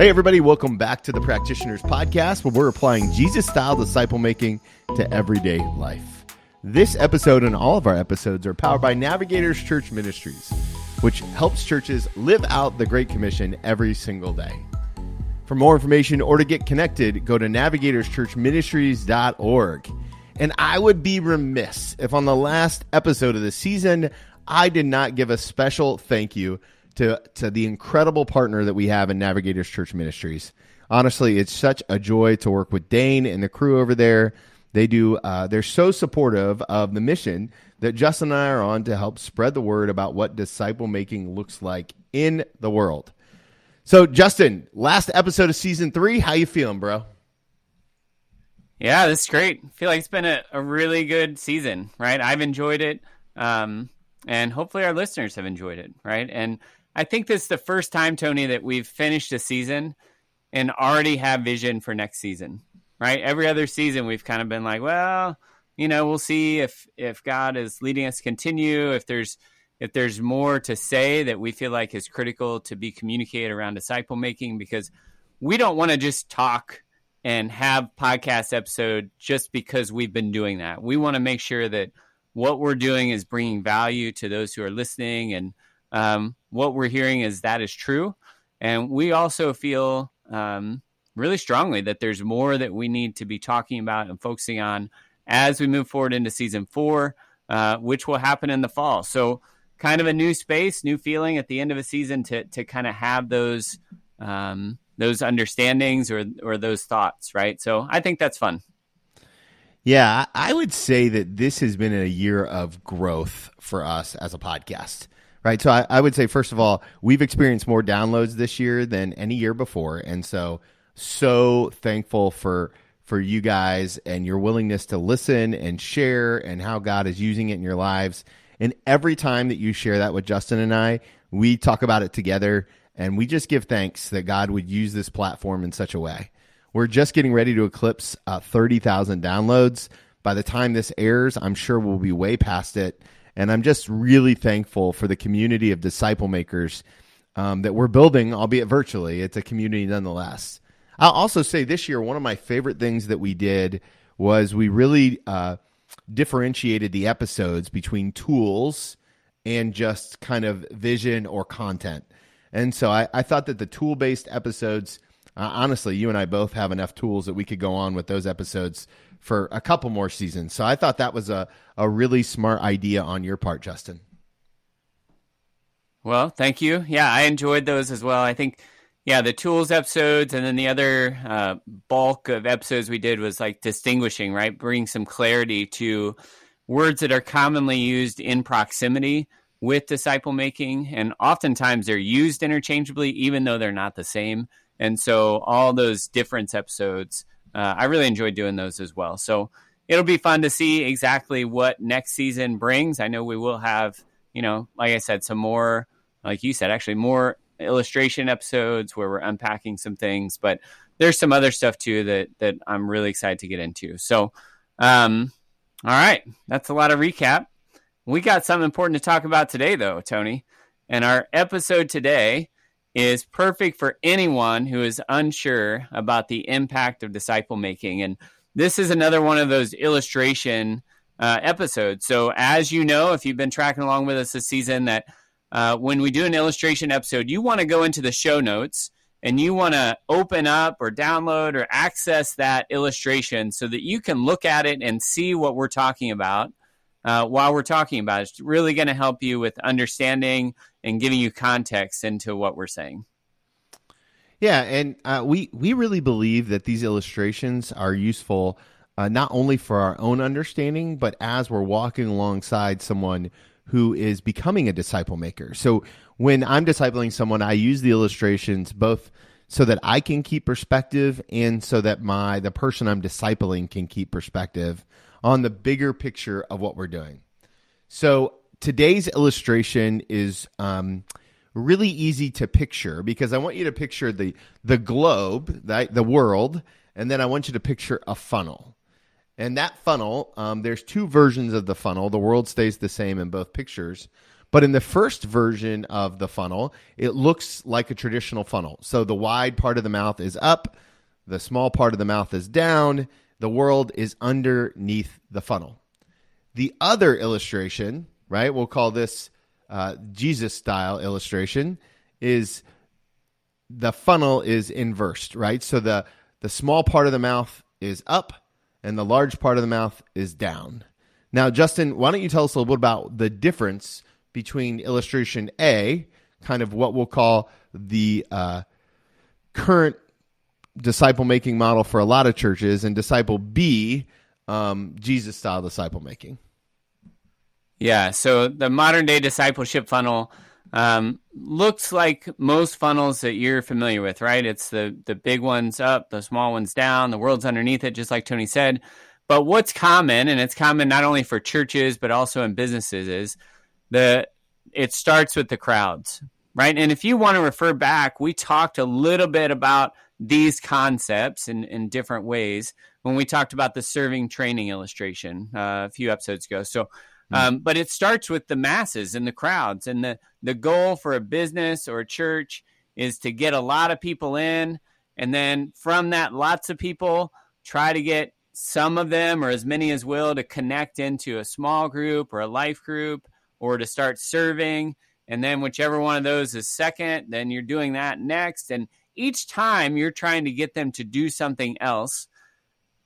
Hey, everybody, welcome back to the Practitioners Podcast, where we're applying Jesus style disciple making to everyday life. This episode and all of our episodes are powered by Navigators Church Ministries, which helps churches live out the Great Commission every single day. For more information or to get connected, go to navigatorschurchministries.org. And I would be remiss if on the last episode of the season, I did not give a special thank you to, to the incredible partner that we have in Navigators Church Ministries. Honestly, it's such a joy to work with Dane and the crew over there. They do, uh, they're so supportive of the mission that Justin and I are on to help spread the word about what disciple making looks like in the world. So, Justin, last episode of season three, how you feeling, bro? Yeah, this is great. I feel like it's been a, a really good season, right? I've enjoyed it. Um, and hopefully our listeners have enjoyed it, right? And I think this is the first time, Tony, that we've finished a season and already have vision for next season, right? Every other season, we've kind of been like, well, you know, we'll see if if God is leading us to continue, if there's if there's more to say that we feel like is critical to be communicated around disciple making, because we don't want to just talk and have podcast episode just because we've been doing that. We want to make sure that what we're doing is bringing value to those who are listening and um, what we're hearing is that is true. And we also feel um, really strongly that there's more that we need to be talking about and focusing on as we move forward into season four uh, which will happen in the fall. So kind of a new space new feeling at the end of a season to, to kind of have those um, those understandings or or those thoughts right? So i think that's fun. Yeah, I would say that this has been a year of growth for us as a podcast. Right. So I, I, would say, first of all, we've experienced more downloads this year than any year before. And so, so thankful for for you guys and your willingness to listen and share and how God is using it in your lives. And every time that you share that with Justin and I, we talk about it together and we just give thanks that God would use this platform in such a way. We're just getting ready to eclipse uh, 30,000 downloads. By the time this airs, I'm sure we'll be way past it. And I'm just really thankful for the community of disciple makers um, that we're building, albeit virtually. It's a community nonetheless. I'll also say this year, one of my favorite things that we did was we really uh, differentiated the episodes between tools and just kind of vision or content. And so I, I thought that the tool based episodes uh, honestly, you and I both have enough tools that we could go on with those episodes for a couple more seasons. So I thought that was a, a really smart idea on your part, Justin. Well, thank you. Yeah, I enjoyed those as well. I think, yeah, the tools episodes and then the other uh, bulk of episodes we did was like distinguishing, right? Bring some clarity to words that are commonly used in proximity with disciple making. And oftentimes they're used interchangeably, even though they're not the same. And so all those difference episodes, uh, I really enjoyed doing those as well. So it'll be fun to see exactly what next season brings. I know we will have, you know, like I said, some more, like you said, actually more illustration episodes where we're unpacking some things, but there's some other stuff too that that I'm really excited to get into. So, um, all right, that's a lot of recap. We got something important to talk about today, though, Tony. And our episode today is perfect for anyone who is unsure about the impact of disciple making. And this is another one of those illustration uh, episodes. So, as you know, if you've been tracking along with us this season, that uh, when we do an illustration episode, you want to go into the show notes and you want to open up or download or access that illustration so that you can look at it and see what we're talking about uh, while we're talking about it. It's really going to help you with understanding and giving you context into what we're saying. Yeah, and uh, we we really believe that these illustrations are useful uh, not only for our own understanding, but as we're walking alongside someone who is becoming a disciple maker. So when I'm discipling someone, I use the illustrations both so that I can keep perspective and so that my the person I'm discipling can keep perspective on the bigger picture of what we're doing. So today's illustration is um, really easy to picture because I want you to picture the the globe, the, the world, and then I want you to picture a funnel. And that funnel, um, there's two versions of the funnel. The world stays the same in both pictures, But in the first version of the funnel, it looks like a traditional funnel. So the wide part of the mouth is up, the small part of the mouth is down, the world is underneath the funnel. The other illustration, right, we'll call this uh, Jesus style illustration, is the funnel is inversed, right? So the, the small part of the mouth is up and the large part of the mouth is down. Now, Justin, why don't you tell us a little bit about the difference between illustration A, kind of what we'll call the uh, current disciple making model for a lot of churches, and disciple B, um, Jesus style disciple making? Yeah, so the modern day discipleship funnel um, looks like most funnels that you're familiar with, right? It's the the big ones up, the small ones down, the world's underneath it, just like Tony said. But what's common, and it's common not only for churches but also in businesses, is the it starts with the crowds, right? And if you want to refer back, we talked a little bit about these concepts in, in different ways when we talked about the serving training illustration uh, a few episodes ago. So, hmm. um, but it starts with the masses and the crowds, and the the goal for a business or a church is to get a lot of people in, and then from that, lots of people try to get some of them or as many as will to connect into a small group or a life group or to start serving. And then whichever one of those is second, then you're doing that next. And each time you're trying to get them to do something else,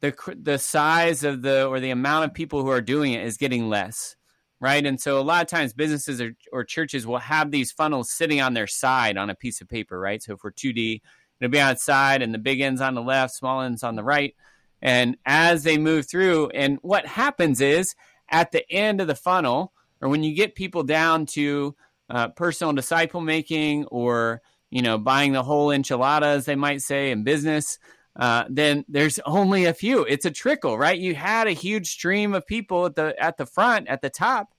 the the size of the or the amount of people who are doing it is getting less, right? And so a lot of times businesses or, or churches will have these funnels sitting on their side on a piece of paper, right? So for 2D, it'll be on its side and the big ends on the left, small ends on the right. And as they move through, and what happens is at the end of the funnel, or when you get people down to uh, personal disciple making or you know buying the whole enchilada as they might say in business uh, then there's only a few. It's a trickle right? You had a huge stream of people at the at the front at the top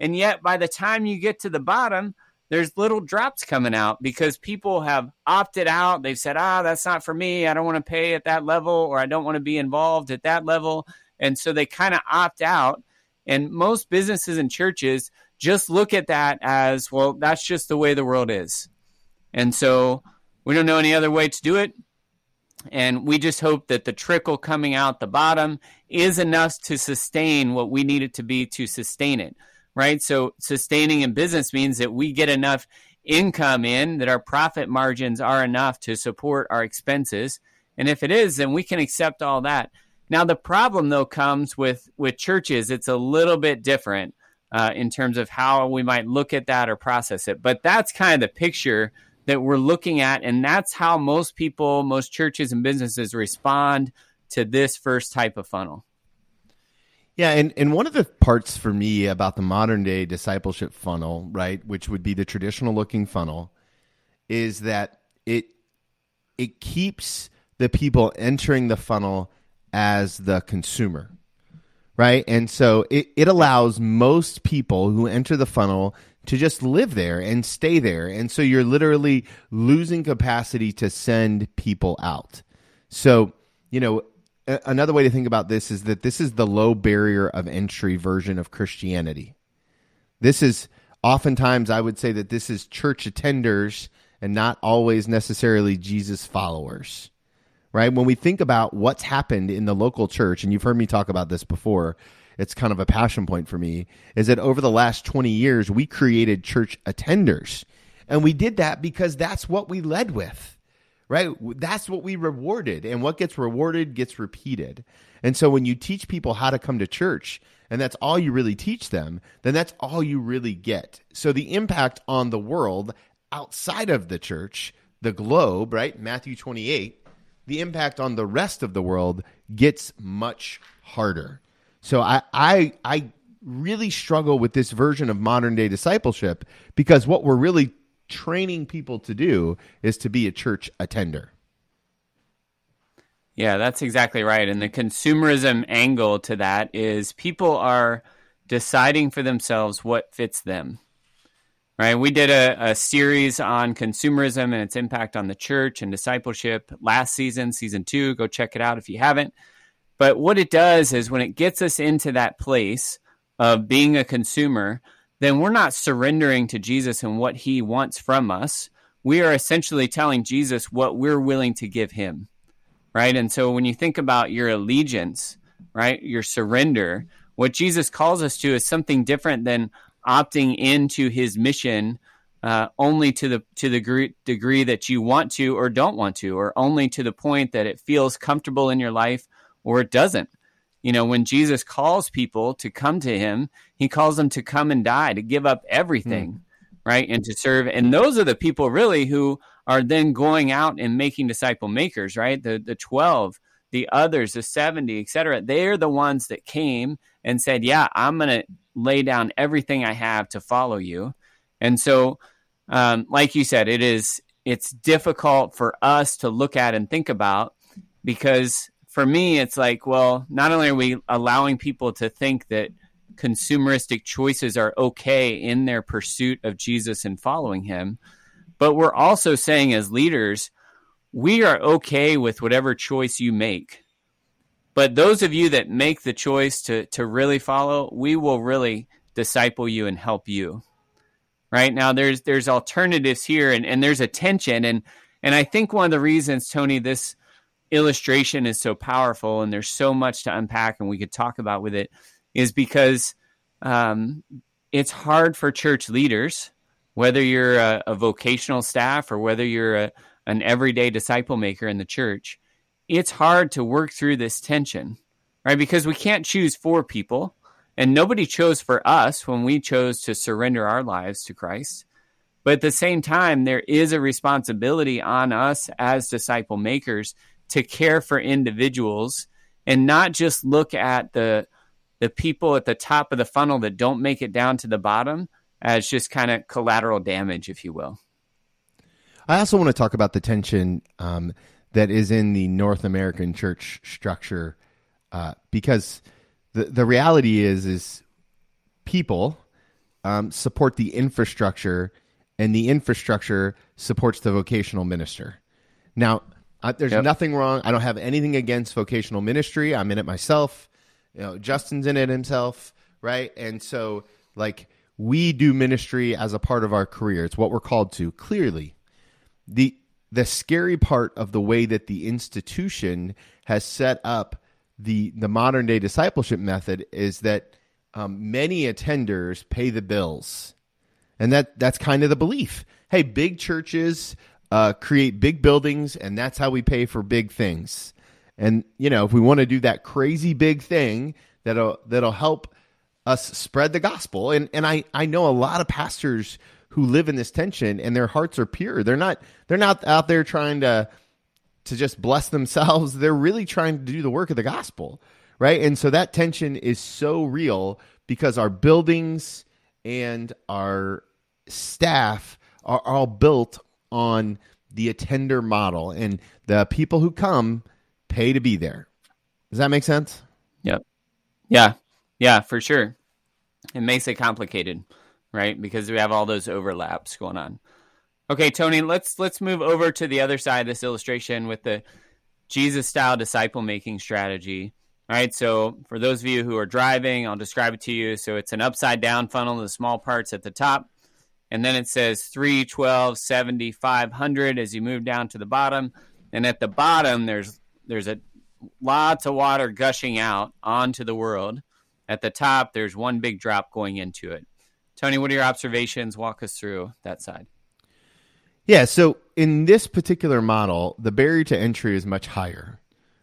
and yet by the time you get to the bottom there's little drops coming out because people have opted out. They've said ah that's not for me. I don't want to pay at that level or i don't want to be involved at that level. And so they kind of opt out. And most businesses and churches just look at that as, well, that's just the way the world is. And so we don't know any other way to do it. And we just hope that the trickle coming out the bottom is enough to sustain what we need it to be to sustain it, right? So sustaining in business means that we get enough income in, that our profit margins are enough to support our expenses. And if it is, then we can accept all that. Now the problem though comes with with churches. It's a little bit different uh, in terms of how we might look at that or process it. But that's kind of the picture that we're looking at, and that's how most people, most churches and businesses respond to this first type of funnel. Yeah, and, and one of the parts for me about the modern day discipleship funnel, right, which would be the traditional looking funnel, is that it it keeps the people entering the funnel as the consumer, right? And so it, it allows most people who enter the funnel to just live there and stay there. And so you're literally losing capacity to send people out. So, you know, a- another way to think about this is that this is the low barrier of entry version of Christianity. This is oftentimes, I would say that this is church attenders and not always necessarily Jesus followers right? When we think about what's happened in the local church, and you've heard me talk about this before, it's kind of a passion point for me, is that over the last 20 years, we created church attenders. And we did that because that's what we led with, right? That's what we rewarded. And what gets rewarded gets repeated. And so when you teach people how to come to church, and that's all you really teach them, then that's all you really get. So the impact on the world outside of the church, the globe, right? Matthew 28, the impact on the rest of the world gets much harder. So I I I really struggle with this version of modern day discipleship because what we're really training people to do is to be a church attender. Yeah, that's exactly right. And the consumerism angle to that is people are deciding for themselves what fits them right? We did a, a, series on consumerism and its impact on the church and discipleship last season, season two. Go check it out if you haven't. But what it does is when it gets us into that place of being a consumer, then we're not surrendering to Jesus and what he wants from us. We are essentially telling Jesus what we're willing to give him. Right. And so when you think about your allegiance, right, your surrender, what Jesus calls us to is something different than opting into his mission uh, only to the to the degree, degree that you want to or don't want to, or only to the point that it feels comfortable in your life or it doesn't. You know, when Jesus calls people to come to him, he calls them to come and die, to give up everything, mm. right? And to serve. And those are the people really who are then going out and making disciple makers, right? The the 12, the others, the 70, etc. They're the ones that came and said, "Yeah, I'm going to lay down everything I have to follow you." And so um, like you said, it is it's difficult for us to look at and think about because for me, it's like, well, not only are we allowing people to think that consumeristic choices are okay in their pursuit of Jesus and following him, but we're also saying as leaders, we are okay with whatever choice you make. But those of you that make the choice to, to really follow, we will really disciple you and help you. Right now, there's there's alternatives here, and, and there's a tension, and and I think one of the reasons, Tony, this illustration is so powerful and there's so much to unpack and we could talk about with it is because um, it's hard for church leaders, whether you're a, a vocational staff or whether you're a, an everyday disciple maker in the church, it's hard to work through this tension, right? Because we can't choose for people, and nobody chose for us when we chose to surrender our lives to Christ. But at the same time, there is a responsibility on us as disciple makers to care for individuals and not just look at the the people at the top of the funnel that don't make it down to the bottom as just kind of collateral damage, if you will. I also want to talk about the tension um, that is in the North American church structure uh, because the the reality is is people um, support the infrastructure and the infrastructure supports the vocational minister. Now, uh, there's yep. nothing wrong. I don't have anything against vocational ministry. I'm in it myself. You know, Justin's in it himself, right? And so, like, we do ministry as a part of our career. It's what we're called to. Clearly, the the scary part of the way that the institution has set up the the modern day discipleship method is that um, many attenders pay the bills, and that that's kind of the belief. Hey, big churches uh, create big buildings, and that's how we pay for big things. And you know, if we want to do that crazy big thing that'll that'll help us spread the gospel, and and I I know a lot of pastors who live in this tension, and their hearts are pure. They're not they're not out there trying to to just bless themselves. They're really trying to do the work of the gospel, right? And so that tension is so real because our buildings and our staff are all built on the attender model, and the people who come pay to be there. Does that make sense? Yep. Yeah. Yeah, for sure. It makes it complicated, right? Because we have all those overlaps going on. Okay, Tony, let's let's move over to the other side of this illustration with the Jesus style disciple making strategy. All right, so for those of you who are driving, I'll describe it to you. So it's an upside down funnel, the small parts at the top and then it says 3, 12, 70, 500 as you move down to the bottom. And at the bottom, there's there's a lots of water gushing out onto the world. At the top, there's one big drop going into it. Tony, what are your observations? Walk us through that side. Yeah, so in this particular model, the barrier to entry is much higher,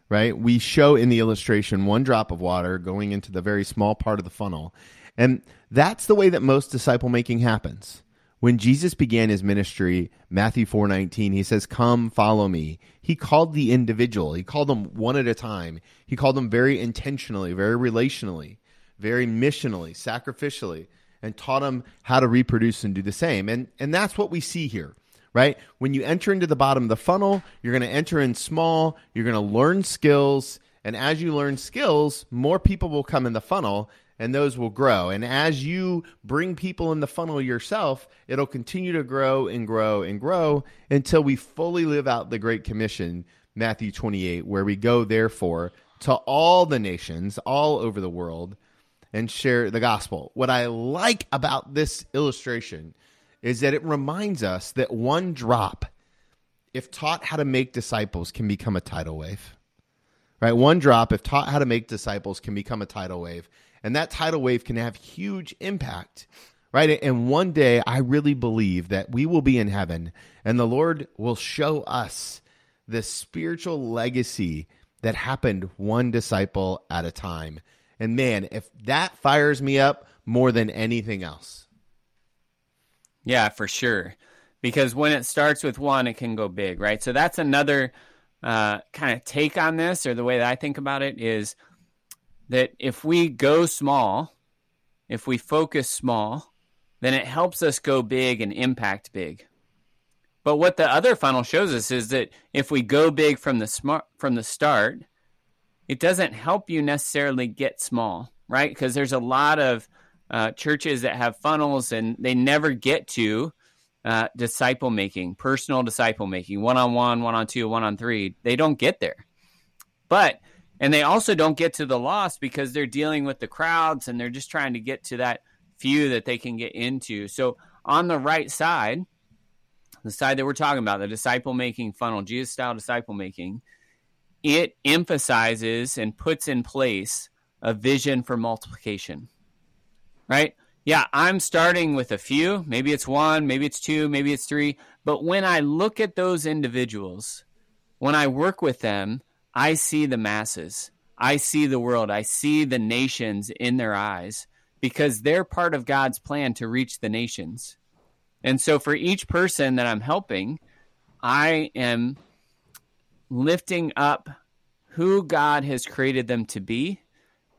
right? We show in the illustration one drop of water going into the very small part of the funnel. And that's the way that most disciple making happens when Jesus began his ministry, Matthew 4:19, he says, "Come, follow me." He called the individual. He called them one at a time. He called them very intentionally, very relationally, very missionally, sacrificially, and taught them how to reproduce and do the same. And and that's what we see here, right? When you enter into the bottom of the funnel, you're going to enter in small, you're going to learn skills, and as you learn skills, more people will come in the funnel and those will grow. And as you bring people in the funnel yourself, it'll continue to grow and grow and grow until we fully live out the Great Commission, Matthew 28, where we go, therefore, to all the nations all over the world and share the gospel. What I like about this illustration is that it reminds us that one drop, if taught how to make disciples, can become a tidal wave. Right? One drop, if taught how to make disciples, can become a tidal wave. And that tidal wave can have huge impact. Right? And one day, I really believe that we will be in heaven and the Lord will show us the spiritual legacy that happened one disciple at a time. And man, if that fires me up more than anything else. Yeah, for sure. Because when it starts with one, it can go big, right? So that's another uh, kind of take on this, or the way that I think about it is that if we go small, if we focus small, then it helps us go big and impact big. But what the other funnel shows us is that if we go big from the smart from the start, it doesn't help you necessarily get small, right? Because there's a lot of uh, churches that have funnels and they never get to uh, disciple making, personal disciple making, one on one, one on two, one on three. They don't get there. But, and they also don't get to the loss because they're dealing with the crowds and they're just trying to get to that few that they can get into. So on the right side, the side that we're talking about, the disciple making funnel, Jesus style disciple making, it emphasizes and puts in place a vision for multiplication. Right? Yeah, I'm starting with a few. Maybe it's one, maybe it's two, maybe it's three. But when I look at those individuals, when I work with them, I see the masses. I see the world. I see the nations in their eyes because they're part of God's plan to reach the nations. And so for each person that I'm helping, I am lifting up who God has created them to be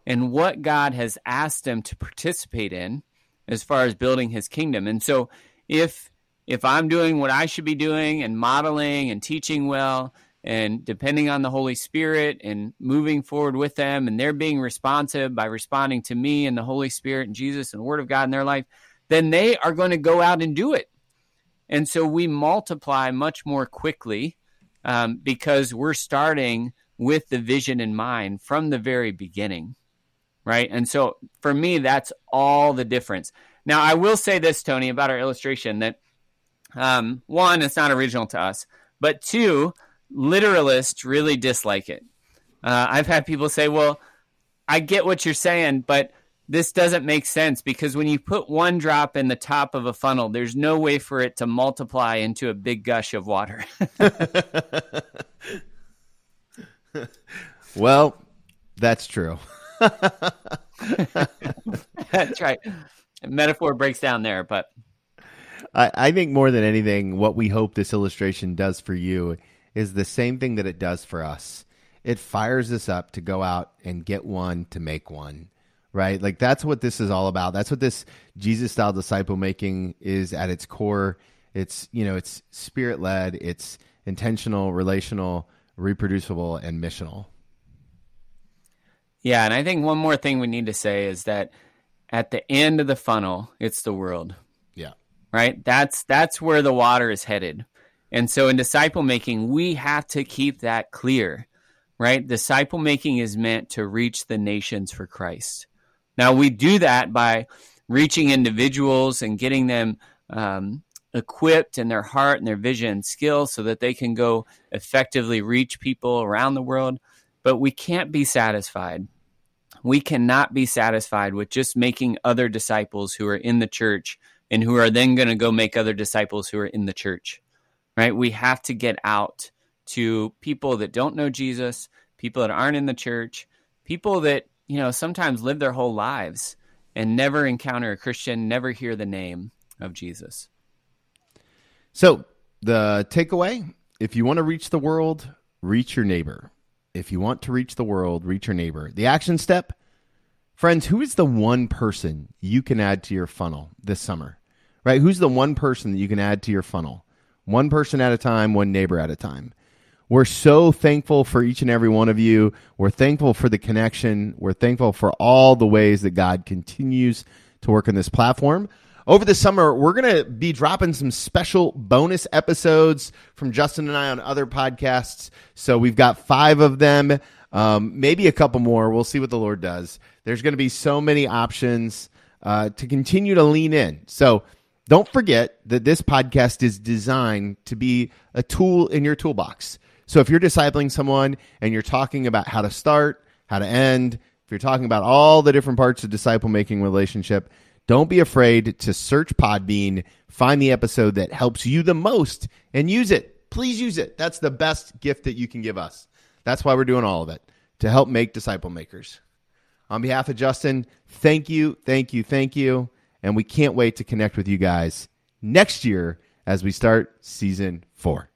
and what God has asked them to participate in as far as building his kingdom. And so if if I'm doing what I should be doing and modeling and teaching well and depending on the Holy Spirit and moving forward with them and they're being responsive by responding to me and the Holy Spirit and Jesus and the Word of God in their life, then they are going to go out and do it. And so we multiply much more quickly um, because we're starting with the vision in mind from the very beginning. Right. And so for me, that's all the difference. Now, I will say this, Tony, about our illustration that um, one, it's not original to us, but two, literalists really dislike it. Uh, I've had people say, well, I get what you're saying, but this doesn't make sense because when you put one drop in the top of a funnel, there's no way for it to multiply into a big gush of water. well, that's true. that's right. Metaphor breaks down there, but I, I think more than anything, what we hope this illustration does for you is the same thing that it does for us. It fires us up to go out and get one to make one right? Like that's what this is all about. That's what this Jesus style disciple making is at its core. It's, you know, it's spirit led, it's intentional, relational, reproducible, and missional. Yeah. And I think one more thing we need to say is that at the end of the funnel, it's the world. Yeah. Right? That's that's where the water is headed. And so in disciple making, we have to keep that clear. Right? Disciple making is meant to reach the nations for Christ. Now, we do that by reaching individuals and getting them um, equipped in their heart and their vision and skill so that they can go effectively reach people around the world. But we can't be satisfied. We cannot be satisfied with just making other disciples who are in the church and who are then going to go make other disciples who are in the church. Right? We have to get out to people that don't know Jesus, people that aren't in the church, people that you know, sometimes live their whole lives and never encounter a Christian, never hear the name of Jesus. So, the takeaway if you want to reach the world, reach your neighbor. If you want to reach the world, reach your neighbor. The action step, friends, who is the one person you can add to your funnel this summer? Right? Who's the one person that you can add to your funnel? One person at a time, one neighbor at a time. We're so thankful for each and every one of you. We're thankful for the connection. We're thankful for all the ways that God continues to work on this platform. Over the summer, we're going to be dropping some special bonus episodes from Justin and I on other podcasts. So we've got five of them. Um, maybe a couple more. We'll see what the Lord does. There's going to be so many options uh, to continue to lean in. So don't forget that this podcast is designed to be a tool in your toolbox. So if you're discipling someone and you're talking about how to start, how to end, if you're talking about all the different parts of disciple making relationship, don't be afraid to search Podbean, find the episode that helps you the most, and use it. Please use it. That's the best gift that you can give us. That's why we're doing all of it to help make disciple makers. On behalf of Justin, thank you, thank you, thank you. And we can't wait to connect with you guys next year as we start season four.